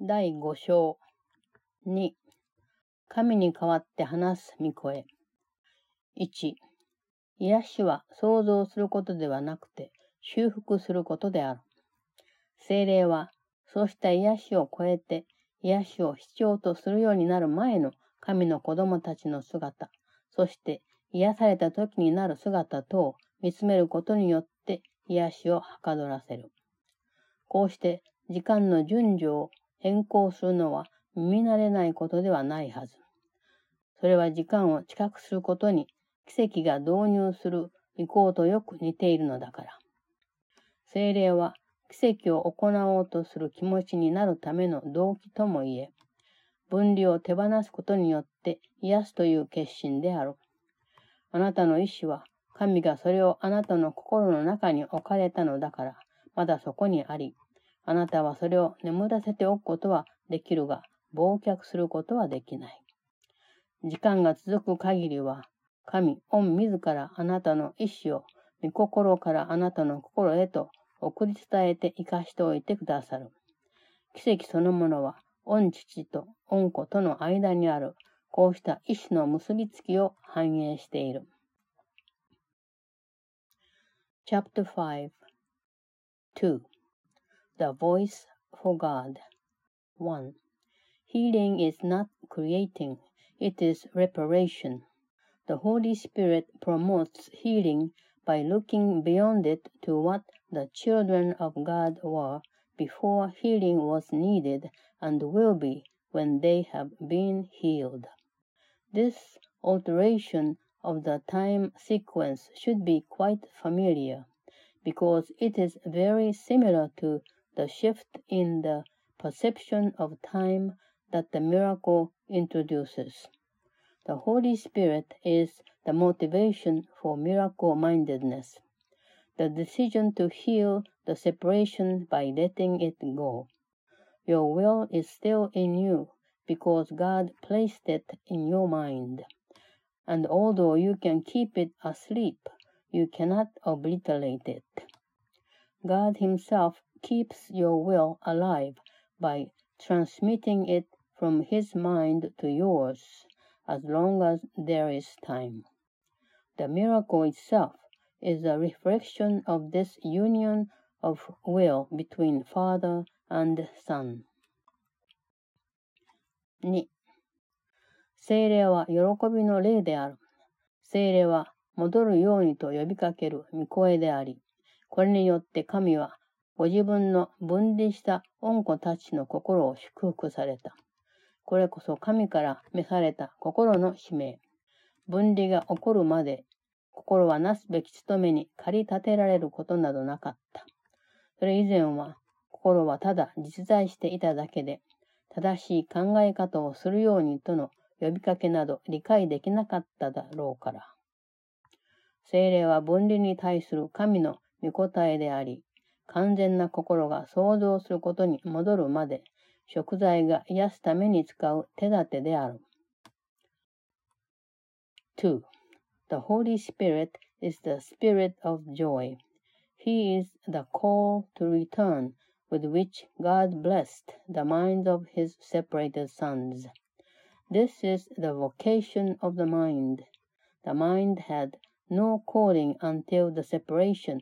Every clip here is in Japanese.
第5章2神に代わって話す御声1癒しは想像することではなくて修復することである。精霊はそうした癒しを超えて癒しを必要とするようになる前の神の子供たちの姿、そして癒された時になる姿とを見つめることによって癒しをはかどらせる。こうして時間の順序を変更するのは耳慣れないことではないはず。それは時間を近くすることに奇跡が導入する意向とよく似ているのだから。精霊は奇跡を行おうとする気持ちになるための動機とも言え、分離を手放すことによって癒すという決心である。あなたの意志は、神がそれをあなたの心の中に置かれたのだから、まだそこにあり、あなたはそれを眠らせておくことはできるが、忘却することはできない。時間が続く限りは、神、御自らあなたの意志を、御心からあなたの心へと送り伝えて生かしておいてくださる。奇跡そのものは、御父と御子との間にある、こうした意志の結びつきを反映している。Chapter 5 2. The Voice for God 1. Healing is not creating, it is reparation. The Holy Spirit promotes healing by looking beyond it to what the children of God were before healing was needed and will be when they have been healed. This alteration of the time sequence should be quite familiar because it is very similar to the shift in the perception of time that the miracle introduces. The Holy Spirit is the motivation for miracle mindedness, the decision to heal the separation by letting it go. Your will is still in you because God placed it in your mind. And although you can keep it asleep, you cannot obliterate it. God Himself keeps your will alive by transmitting it from His mind to yours as long as there is time. The miracle itself is a reflection of this union of will between Father and Son. 2. 精霊は喜びの霊である。精霊は戻るようにと呼びかける御声であり、これによって神は ご自分の分離した恩子たちの心を祝福された。これこそ神から召された心の使命。分離が起こるまで、心はなすべき務めに駆り立てられることなどなかった。それ以前は、心はただ実在していただけで、正しい考え方をするようにとの呼びかけなど理解できなかっただろうから。精霊は分離に対する神の御答えであり、完全な心が想像することに戻るまで、食材が癒すために使う手立てである。2. The Holy Spirit is the Spirit of joy. He is the call to return with which God blessed the minds of his separated sons. This is the vocation of the mind. The mind had no calling until the separation,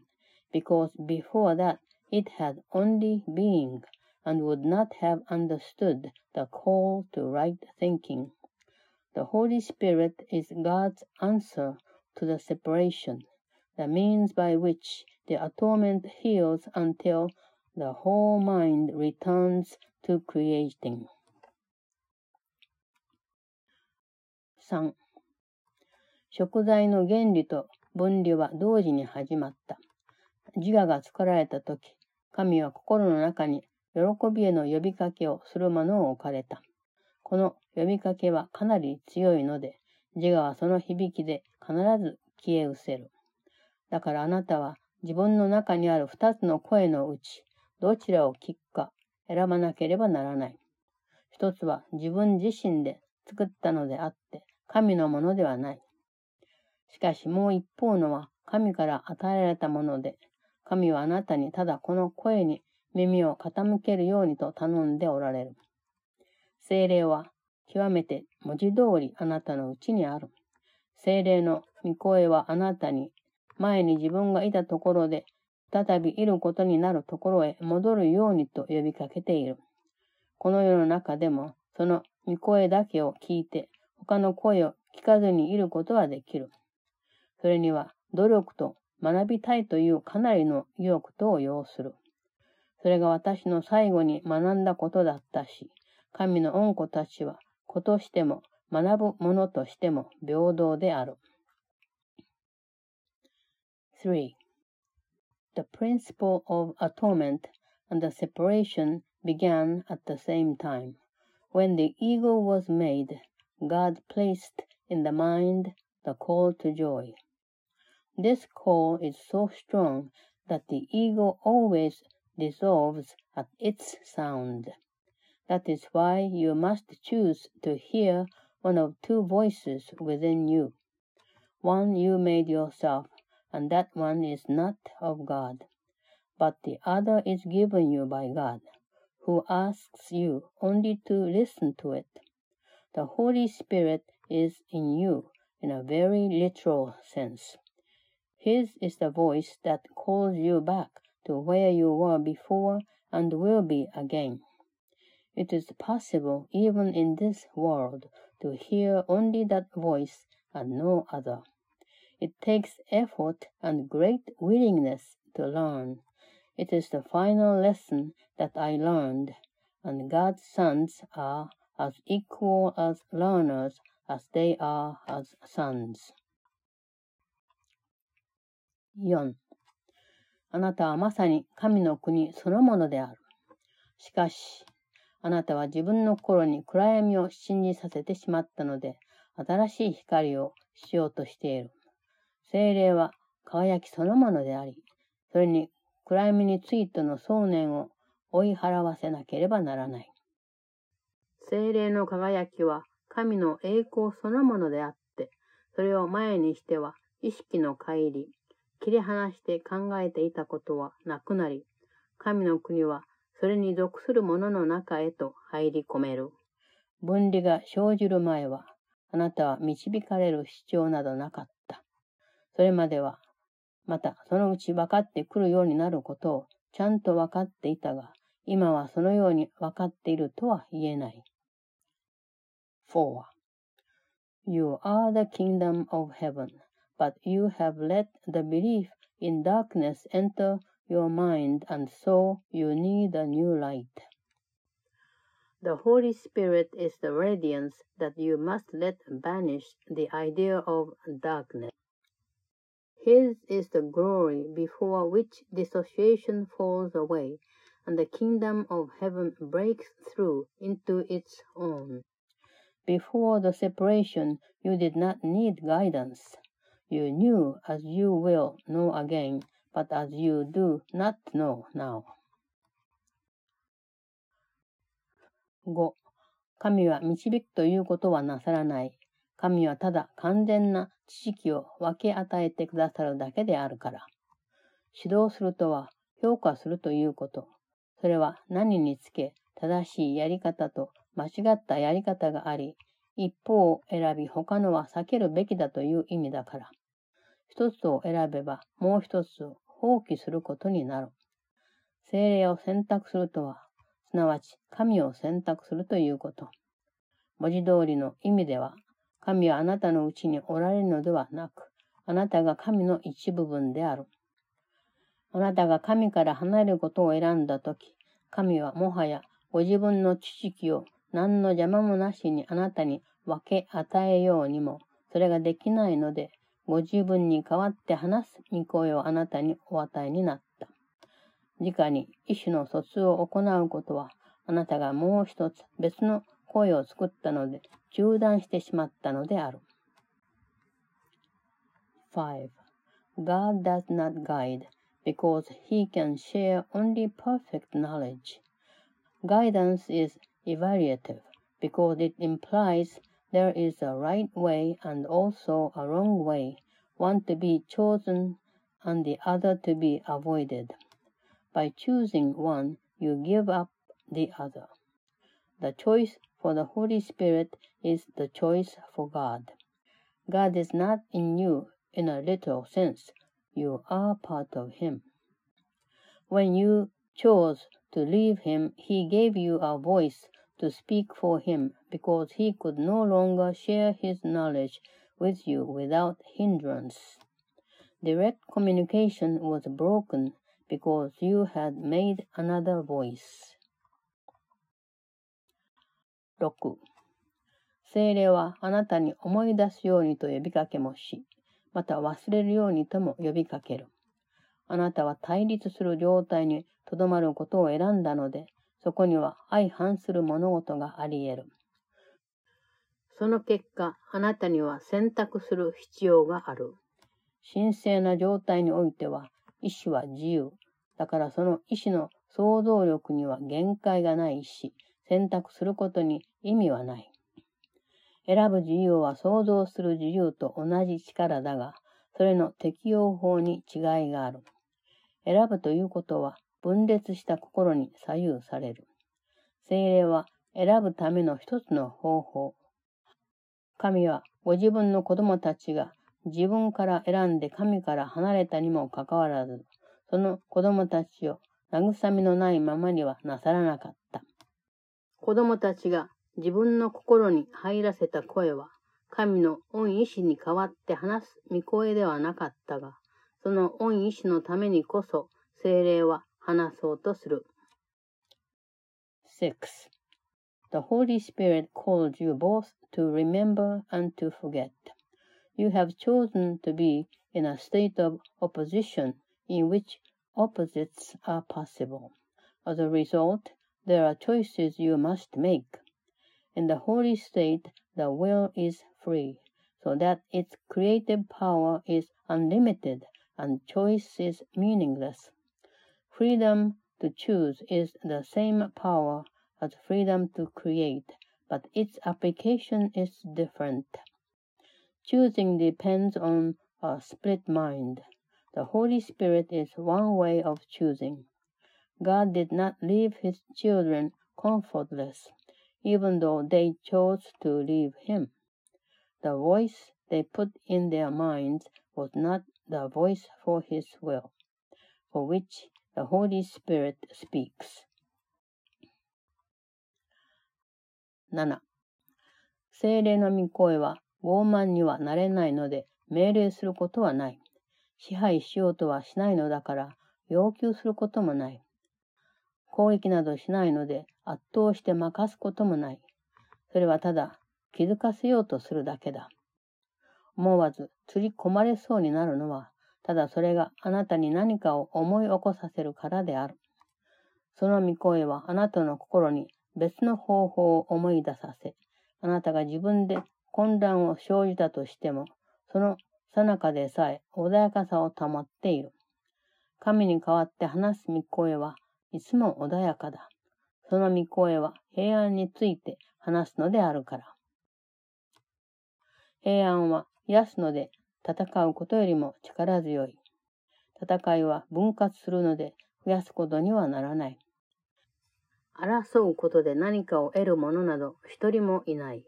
because before that it had only being, and would not have understood the call to right thinking. The Holy Spirit is God's answer to the separation, the means by which the atonement heals until the whole mind returns to creating. 3. 食材の原理と分離は同時に始まった。 自我が作られたとき、神は心の中に喜びへの呼びかけをするものを置かれた。この呼びかけはかなり強いので、自我はその響きで必ず消え失せる。だからあなたは自分の中にある二つの声のうち、どちらを聞くか選ばなければならない。一つは自分自身で作ったのであって、神のものではない。しかしもう一方のは神から与えられたもので、神はあなたにただこの声に耳を傾けるようにと頼んでおられる。精霊は極めて文字通りあなたのうちにある。精霊の御声はあなたに前に自分がいたところで再びいることになるところへ戻るようにと呼びかけている。この世の中でもその御声だけを聞いて他の声を聞かずにいることはできる。それには努力と学びたいというかなりの意欲とを要する。それが私の最後に学んだことだったし、神の恩子たちは子としても学ぶ者としても平等である。3. The principle of atonement and the separation began at the same time. When the ego was made, God placed in the mind the call to joy. This call is so strong that the ego always dissolves at its sound. That is why you must choose to hear one of two voices within you. One you made yourself, and that one is not of God, but the other is given you by God, who asks you only to listen to it. The Holy Spirit is in you in a very literal sense. His is the voice that calls you back to where you were before and will be again. It is possible even in this world to hear only that voice and no other. It takes effort and great willingness to learn. It is the final lesson that I learned, and God's sons are as equal as learners as they are as sons. 4. あなたはまさに神の国そのものである。しかし、あなたは自分の心に暗闇を信じさせてしまったので、新しい光をしようとしている。精霊は輝きそのものであり、それに暗闇についての想念を追い払わせなければならない。精霊の輝きは神の栄光そのものであって、それを前にしては意識の乖離、切り離して考えていたことはなくなり、神の国はそれに属する者の中へと入り込める。分離が生じる前は、あなたは導かれる主張などなかった。それまでは、またそのうち分かってくるようになることをちゃんと分かっていたが、今はそのように分かっているとは言えない。4. You are the kingdom of heaven, but you have let the belief in darkness enter your mind, and so you need a new light. The Holy Spirit is the radiance that you must let banish the idea of darkness. His is the glory before which dissociation falls away, and the kingdom of heaven breaks through into its own. Before the separation, you did not need guidance. You knew as you will know again but as you do not know now. 5. 神は導くということはなさらない。神はただ完全な知識を分け与えてくださるだけであるから。指導するとは評価するということ。それは何につけ正しいやり方と間違ったやり方があり、一方を選び他のは避けるべきだという意味だから。一つを選べばもう一つを放棄することになる。精霊を選択するとは、すなわち神を選択するということ。文字通りの意味では、神はあなたのうちにおられるのではなく、あなたが神の一部分である。あなたが神から離れることを選んだとき、神はもはやご自分の知識を何の邪魔もなしにあなたに分け与えようにも、それができないので、ご自分に代わって話す御声をあなたにお与えになった。直に意思の疎通を行うことは、あなたがもう一つ別の声を作ったので中断してしまったのである。5. God does not guide because he can share only perfect knowledge. Guidance is evaluative because it implies There is a right way and also a wrong way, one to be chosen and the other to be avoided. By choosing one, you give up the other. The choice for the Holy Spirit is the choice for God. God is not in you in a literal sense. You are part of Him. When you chose to leave Him, He gave you a voice to speak for Him because He could no longer share His knowledge with you without hindrance. Direct communication was broken because you had made another voice. 6. 精霊はあなたに思い出すようにと呼びかけもし、また忘れるようにとも呼びかける。あなたは対立する状態にとどまることを選んだので、そこには相反する物事があり得る。その結果、あなたには選択する必要がある。神聖な状態においては、意志は自由。だからその意志の想像力には限界がないし、選択することに意味はない。選ぶ自由は想像する自由と同じ力だが、それの適用法に違いがある。選ぶということは分裂した心に左右される。精霊は選ぶための一つの方法。神はご自分の子供たちが自分から選んで神から離れたにもかかわらず、その子供たちを慰みのないままにはなさらなかった。子供たちが自分の心に入らせた声は、神の恩意志に代わって話す御声ではなかったが、その恩意志のためにこそ、精霊は話そうとする。6. The Holy Spirit calls you both to remember and to forget. You have chosen to be in a state of opposition in which opposites are possible. As a result, there are choices you must make. In the holy state, the will is free, so that its creative power is unlimited and choice is meaningless. Freedom to choose is the same power as freedom to create, but its application is different. Choosing depends on a split mind. The Holy Spirit is one way of choosing. God did not leave his children comfortless even though they chose to leave him. The voice they put in their minds was not the voice for his will, for which the Holy Spirit speaks. 7. 精霊の御声は傲慢にはなれないので命令することはない。支配しようとはしないのだから要求することもない。攻撃などしないので圧倒して任すこともない。それはただ気づかせようとするだけだ。思わず釣り込まれそうになるのは、ただそれがあなたに何かを思い起こさせるからである。その御声はあなたの心に別の方法を思い出させ、あなたが自分で混乱を生じたとしても、その最中でさえ穏やかさを保っている。神に代わって話す御声はいつも穏やかだ。その御声は平安について話すのであるから。平安は癒すので戦うことよりも力強い。戦いは分割するので増やすことにはならない。争うことで何かを得る者など一人もいない。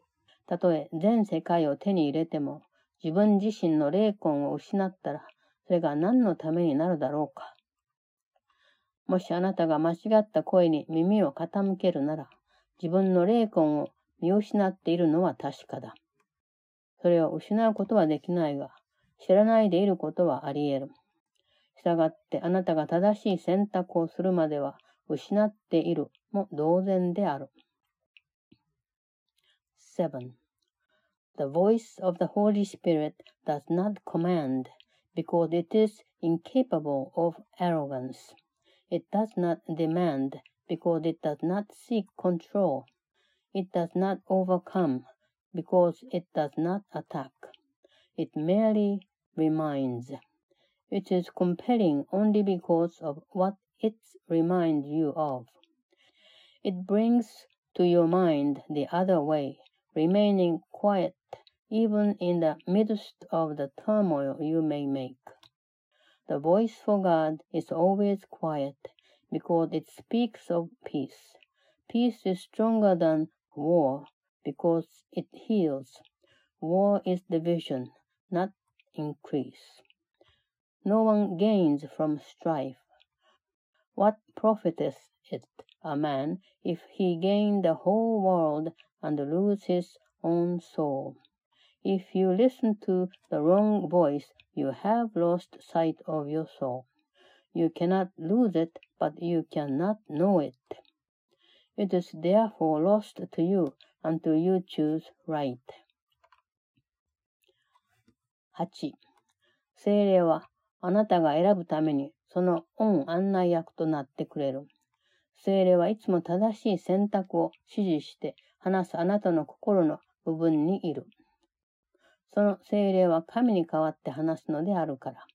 たとえ全世界を手に入れても自分自身の霊魂を失ったらそれが何のためになるだろうか。もしあなたが間違った声に耳を傾けるなら、自分の霊魂を見失っているのは確かだ。それを失うことはできないが、知らないでいることはあり得る。したがってあなたが正しい選択をするまでは失っているも同然である。7. The voice of the Holy Spirit does not command because it is incapable of arrogance. It does not demand because it does not seek control. It does not overcome because it does not attack. It merely reminds. It is compelling only because of what it reminds you of. It brings to your mind the other way, remaining quiet even in the midst of the turmoil you may make. The voice for God is always quiet, because it speaks of peace. Peace is stronger than war because it heals. War is division, not increase. No one gains from strife. What profiteth it a man if he gain the whole world and lose his own soul? If you listen to the wrong voice, you have lost sight of your soul. You cannot lose it, but you cannot know it. It is therefore lost to you until you choose right. 8. 精霊はあなたが選ぶためにその恩案内役となってくれる。精霊はいつも正しい選択を指示して話すあなたの心の部分にいる。その精霊は神に代わって話すのであるから。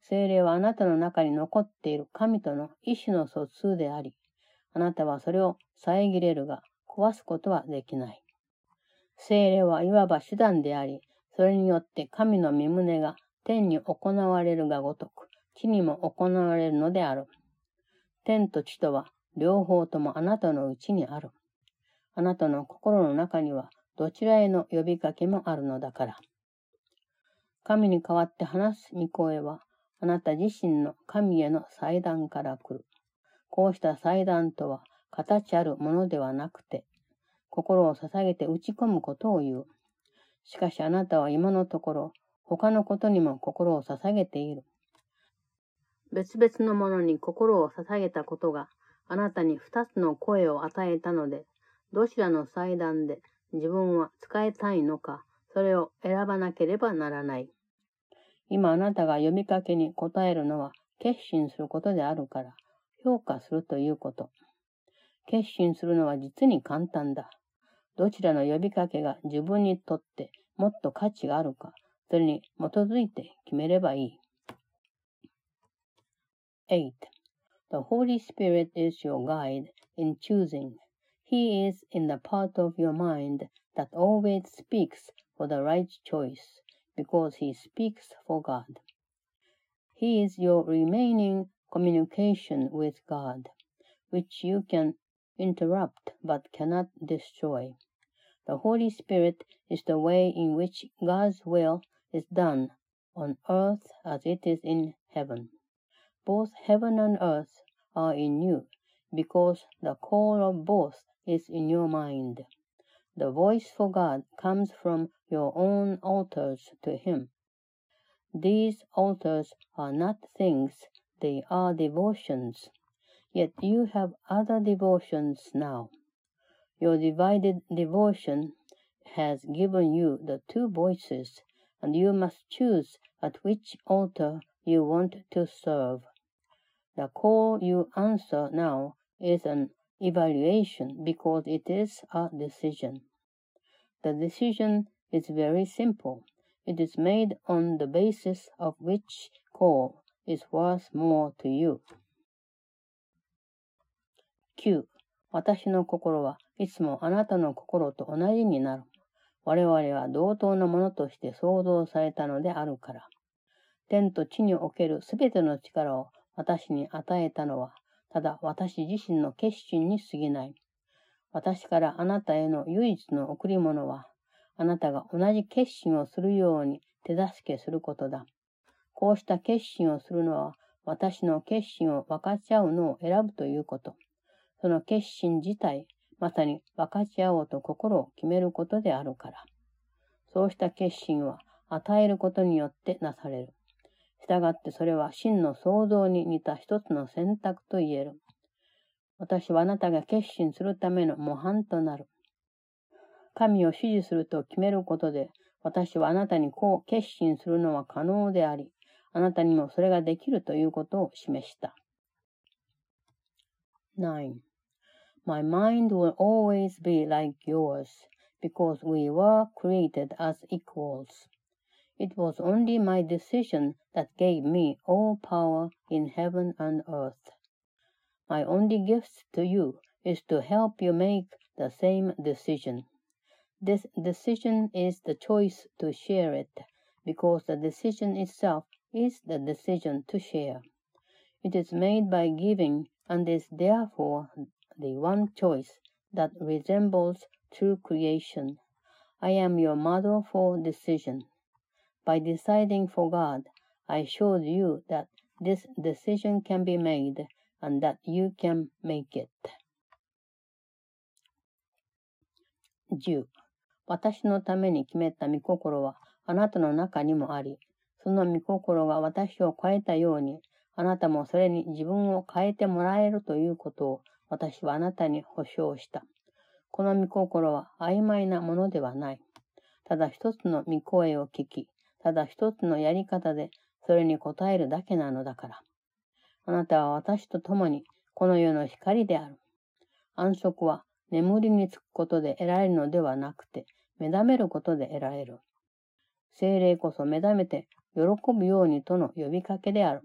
精霊はあなたの中に残っている神との意志の疎通であり、あなたはそれを遮れるが壊すことはできない。精霊はいわば手段であり、それによって神の身旨が天に行われるがごとく、地にも行われるのである。天と地とは両方ともあなたのうちにある。あなたの心の中にはどちらへの呼びかけもあるのだから。神に代わって話す御声は、あなた自身の神への祭壇から来る。こうした祭壇とは、形あるものではなくて、心を捧げて打ち込むことを言う。しかしあなたは今のところ、他のことにも心を捧げている。別々のものに心を捧げたことが、あなたに二つの声を与えたので、どちらの祭壇で自分は使いたいのか、それを選ばなければならない。今あなたが呼びかけに答えるのは決心することであるから、評価するということ。決心するのは実に簡単だ。どちらの呼びかけが自分にとってもっと価値があるか、それに基づいて決めればいい。8. The Holy Spirit is your guide in choosing. He is in the part of your mind that always speaks for the right choice, because he speaks for God. He is your remaining communication with God, which you can interrupt but cannot destroy. The Holy Spirit is the way in which God's will is done on earth as it is in heaven. Both heaven and earth are in you, because the call of both is in your mind. The voice for God comes from your own altars to Him. These altars are not things, they are devotions. Yet you have other devotions now. Your divided devotion has given you the two voices, and you must choose at which altar you want to serve. The call you answer now is an evaluation because it is a decision. The decision is very simple. It is made on the basis of which call is worth more to you. 9. 私の心は いつもあなたの心と同じになる。我々は同等のものとして創造されたのであるから。天と地におけるすべての力を私に与えたのは、ただ私自身の決心に過ぎない。私からあなたへの唯一の贈り物は、あなたが同じ決心をするように手助けすることだ。こうした決心をするのは、私の決心を分かち合うのを選ぶということ。その決心自体、まさに分かち合おうと心を決めることであるから。そうした決心は与えることによってなされる。したがってそれは真の創造に似た一つの選択と言える。私はあなたが決心するための模範となる。神を支持すると決めることで、私はあなたにこう決心するのは可能であり、あなたにもそれができるということを示した。9. My mind will always be like yours, because we were created as equals. It was only my decision that gave me all power in heaven and earth. My only gift to you is to help you make the same decision. This decision is the choice to share it, because the decision itself is the decision to share. It is made by giving and is therefore the one choice that resembles true creation. I am your model for decision. By deciding for God, I showed you that this decision can be made and that you can make it. 10. 私のために決めた御心はあなたの中にもあり、その御心が私を変えたように、あなたもそれに自分を変えてもらえるということを私はあなたに保証した。この御心は曖昧なものではない。ただ一つの御声を聞き、ただ一つのやり方でそれに応えるだけなのだから。あなたは私と共にこの世の光である。安息は眠りにつくことで得られるのではなくて、目覚めることで得られる。精霊こそ目覚めて喜ぶようにとの呼びかけである。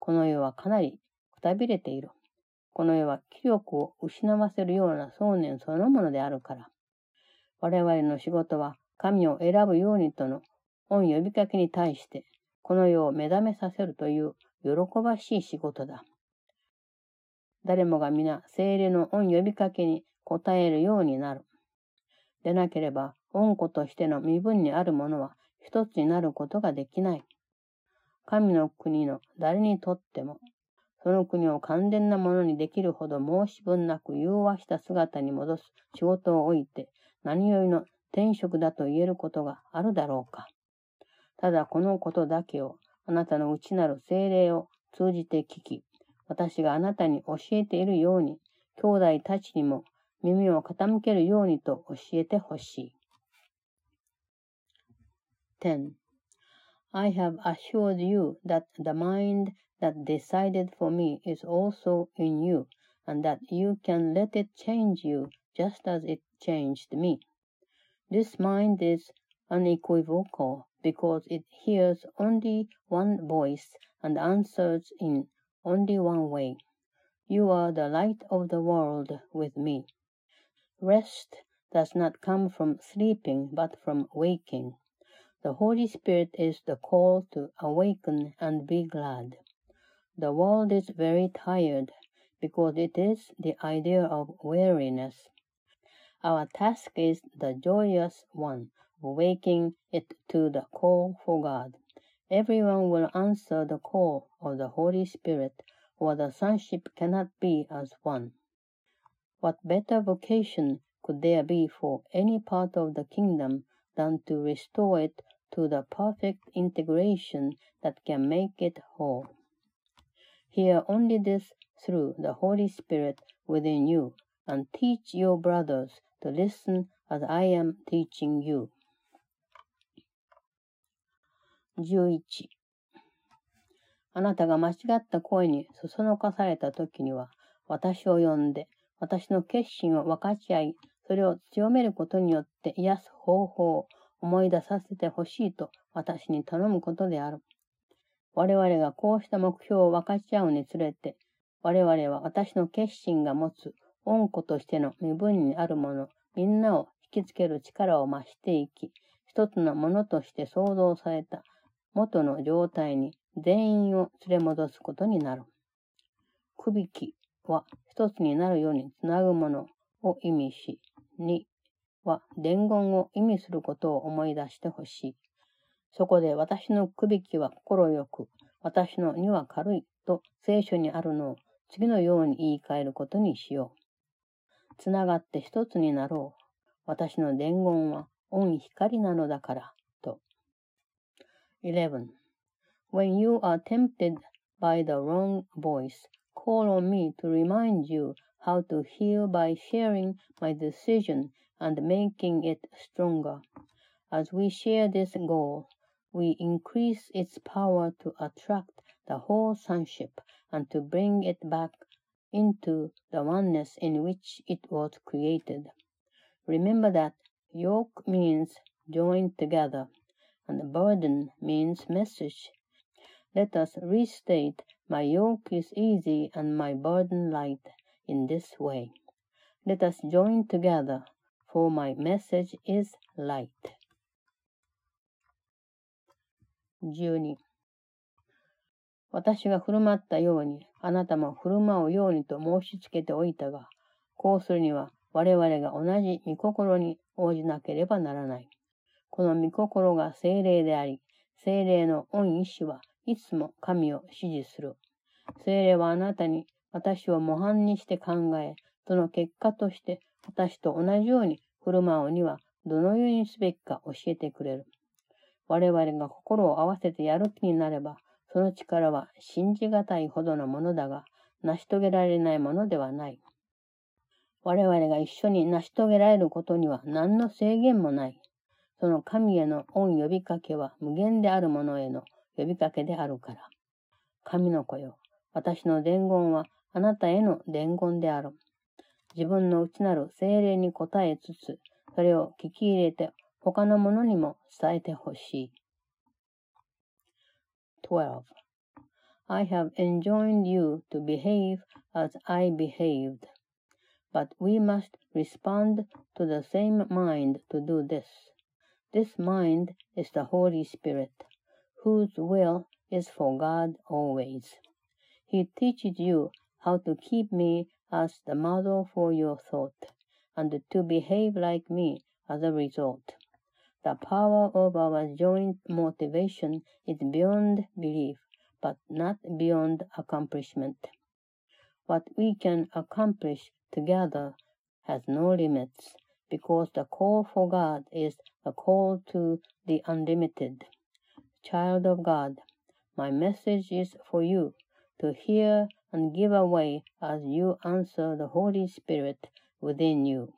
この世はかなりくたびれている。この世は気力を失わせるような想念そのものであるから。我々の仕事は神を選ぶようにとの御呼びかけに対して、この世を目覚めさせるという喜ばしい仕事だ。誰もが皆精霊の御呼びかけに応えるようになる。でなければ、恩子としての身分にあるものは一つになることができない。神の国の誰にとっても、その国を完全なものにできるほど申し分なく融和した姿に戻す仕事を置いて、何よりの転職だと言えることがあるだろうか。ただこのことだけをあなたの内なる精霊を通じて聞き、私があなたに教えているように、兄弟たちにも耳を傾けるようにと教えてほしい。10. I have assured you that the mind that decided for me is also in you, and that you can let it change you just as it changed me. This mind is unequivocal because it hears only one voice and answers in only one way. You are the light of the world with me. Rest does not come from sleeping but from waking. The Holy Spirit is the call to awaken and be glad. The world is very tired because it is the idea of weariness. Our task is the joyous one waking it to the call for God. Everyone will answer the call of the Holy Spirit, or the sonship cannot be as one. What better vocation could there be for any part of the kingdom than to restore it to the perfect integration that can make it whole? Hear only this through the Holy Spirit within you, and teach your brothers to listen as I am teaching you. 11あなたが間違った声にそそのかされた時には、私を呼んで、私の決心を分かち合い、それを強めることによって癒す方法を思い出させてほしいと私に頼むことである。我々がこうした目標を分かち合うにつれて、我々は私の決心が持つ恩子としての身分にあるもの、みんなを引きつける力を増していき、一つのものとして創造された元の状態に全員を連れ戻すことになる。くびきは一つになるようにつなぐものを意味し、には伝言を意味することを思い出してほしい。そこで私のくびきは心よく、私の荷は軽いと聖書にあるのを次のように言い換えることにしよう。つながって一つになろう。私の伝言は恩光なのだから、と。11. When you are tempted by the wrong voice, call on me to remind you how to heal by sharing my decision and making it stronger. As we share this goal, we increase its power to attract the whole sonship and to bring it back into the oneness in which it was created. Remember that yoke means joined together, and burden means message. Let us restate my yoke is easy and my burden light in this way. Let us join together, for my message is light. 12私が振る舞ったように、あなたも振る舞うようにと申し付けておいたが、こうするには我々が同じ御心に応じなければならない。この御心が精霊であり、精霊の御意志はいつも神を支持する。精霊はあなたに私を模範にして考え、その結果として私と同じように振る舞うにはどのようにすべきか教えてくれる。我々が心を合わせてやる気になれば、その力は信じがたいほどのものだが、成し遂げられないものではない。我々が一緒に成し遂げられることには何の制限もない。その神への恩呼びかけは無限であるものへの呼びかけであるから。神の子よ、私の伝言はあなたへの伝言である。自分の内なる精霊に応えつつ、それを聞き入れて他の者にも伝えてほしい。12. I have enjoined you to behave as I behaved. But we must respond to the same mind to do this. This mind is the Holy Spirit, whose will is for God always. He teaches you how to keep me as the model for your thought, and to behave like me as a result. The power of our joint motivation is beyond belief, but not beyond accomplishment. What we can accomplish together has no limits, because the call for God is the call to the unlimited. Child of God, my message is for you to hear and give away as you answer the Holy Spirit within you.